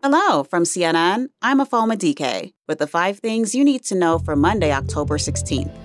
Hello from CNN. I'm Afoma DK with the five things you need to know for Monday, October 16th.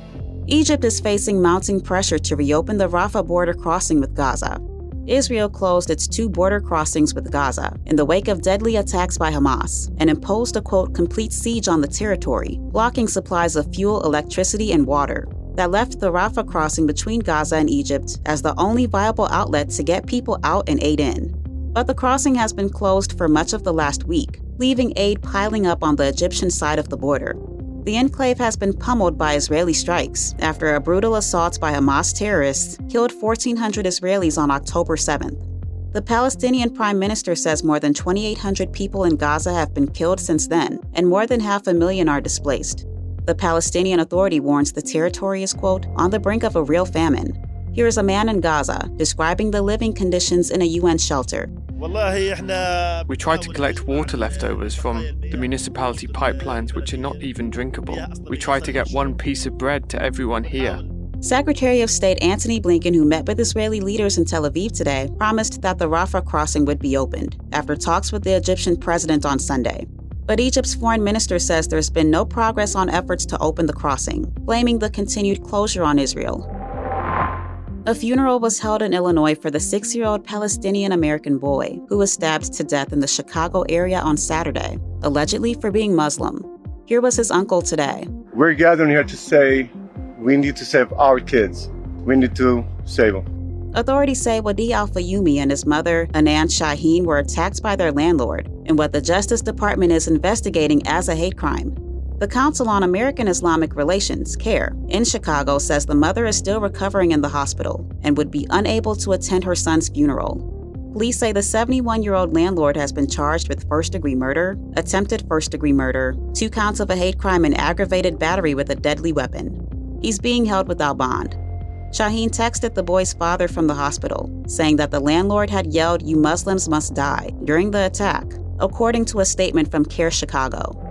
Egypt is facing mounting pressure to reopen the Rafah border crossing with Gaza. Israel closed its two border crossings with Gaza in the wake of deadly attacks by Hamas and imposed a quote complete siege on the territory, blocking supplies of fuel, electricity, and water. That left the Rafah crossing between Gaza and Egypt as the only viable outlet to get people out and aid in. But the crossing has been closed for much of the last week, leaving aid piling up on the Egyptian side of the border. The enclave has been pummeled by Israeli strikes after a brutal assault by Hamas terrorists killed 1,400 Israelis on October 7th. The Palestinian Prime Minister says more than 2,800 people in Gaza have been killed since then, and more than half a million are displaced. The Palestinian Authority warns the territory is, quote, on the brink of a real famine. Here is a man in Gaza describing the living conditions in a UN shelter we try to collect water leftovers from the municipality pipelines, which are not even drinkable. We try to get one piece of bread to everyone here. Secretary of State Antony Blinken, who met with Israeli leaders in Tel Aviv today, promised that the Rafah crossing would be opened after talks with the Egyptian president on Sunday. But Egypt's foreign minister says there's been no progress on efforts to open the crossing, blaming the continued closure on Israel. A funeral was held in Illinois for the six year old Palestinian American boy who was stabbed to death in the Chicago area on Saturday, allegedly for being Muslim. Here was his uncle today. We're gathering here to say we need to save our kids. We need to save them. Authorities say Wadea Al Fayoume and his mother, Hanan Shaheen, were attacked by their landlord in what the Justice Department is investigating as a hate crime. The Council on American Islamic Relations, CAIR, in Chicago says the mother is still recovering in the hospital and would be unable to attend her son's funeral. Police say the 71 year old landlord has been charged with first degree murder, attempted first degree murder, two counts of a hate crime, and aggravated battery with a deadly weapon. He's being held without bond. Shaheen texted the boy's father from the hospital, saying that the landlord had yelled, You Muslims must die, during the attack, according to a statement from CAIR Chicago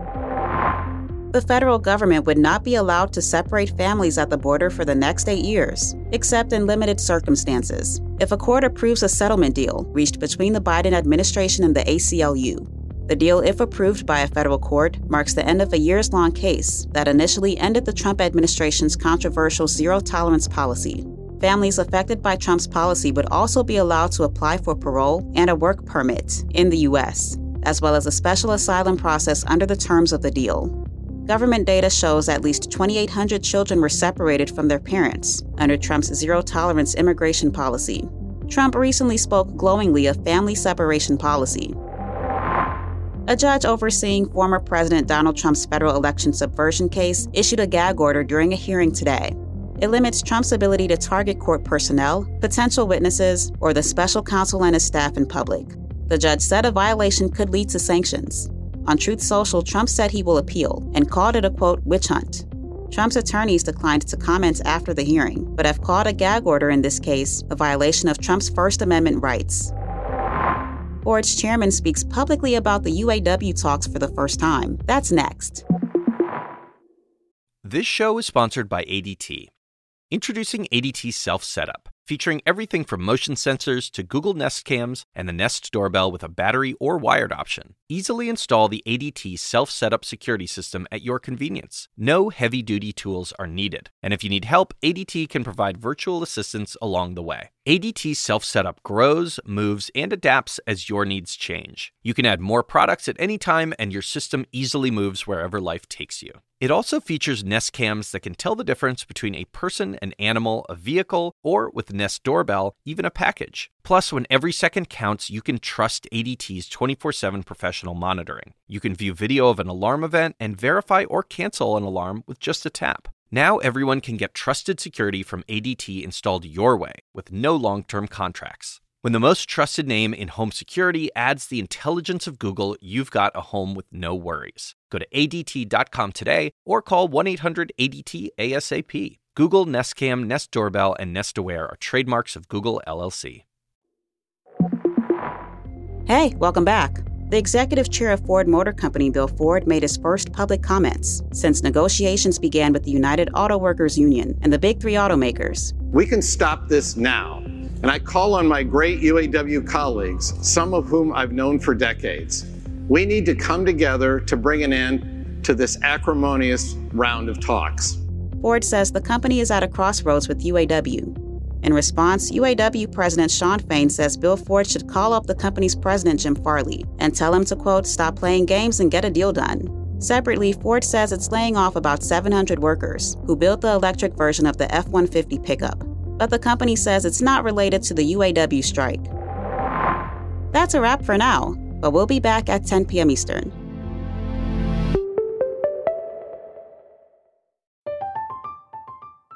the federal government would not be allowed to separate families at the border for the next eight years, except in limited circumstances. If a court approves a settlement deal reached between the Biden administration and the ACLU, the deal, if approved by a federal court, marks the end of a years long case that initially ended the Trump administration's controversial zero tolerance policy. Families affected by Trump's policy would also be allowed to apply for parole and a work permit in the U.S., as well as a special asylum process under the terms of the deal. Government data shows at least 2,800 children were separated from their parents under Trump's zero tolerance immigration policy. Trump recently spoke glowingly of family separation policy. A judge overseeing former President Donald Trump's federal election subversion case issued a gag order during a hearing today. It limits Trump's ability to target court personnel, potential witnesses, or the special counsel and his staff in public. The judge said a violation could lead to sanctions. On Truth Social, Trump said he will appeal and called it a quote, witch hunt. Trump's attorneys declined to comment after the hearing, but have called a gag order in this case a violation of Trump's First Amendment rights. Ford's chairman speaks publicly about the UAW talks for the first time. That's next. This show is sponsored by ADT. Introducing ADT Self Setup featuring everything from motion sensors to Google Nest cams and the Nest doorbell with a battery or wired option. Easily install the ADT self setup security system at your convenience. No heavy duty tools are needed. And if you need help, ADT can provide virtual assistance along the way. ADT self setup grows, moves, and adapts as your needs change. You can add more products at any time, and your system easily moves wherever life takes you. It also features Nest cams that can tell the difference between a person, an animal, a vehicle, or with Nest Doorbell, even a package. Plus, when every second counts, you can trust ADT's 24 7 professional monitoring. You can view video of an alarm event and verify or cancel an alarm with just a tap. Now everyone can get trusted security from ADT installed your way with no long term contracts. When the most trusted name in home security adds the intelligence of Google, you've got a home with no worries. Go to ADT.com today or call 1 800 ADT ASAP. Google, Nest Cam, Nest Doorbell, and Nest Aware are trademarks of Google LLC. Hey, welcome back. The executive chair of Ford Motor Company, Bill Ford, made his first public comments since negotiations began with the United Auto Workers Union and the big three automakers. We can stop this now and I call on my great UAW colleagues, some of whom I've known for decades. We need to come together to bring an end to this acrimonious round of talks. Ford says the company is at a crossroads with UAW. In response, UAW President Shawn Fain says Bill Ford should call up the company's president, Jim Farley, and tell him to, quote, stop playing games and get a deal done. Separately, Ford says it's laying off about 700 workers who built the electric version of the F 150 pickup. But the company says it's not related to the UAW strike. That's a wrap for now, but we'll be back at 10 p.m. Eastern.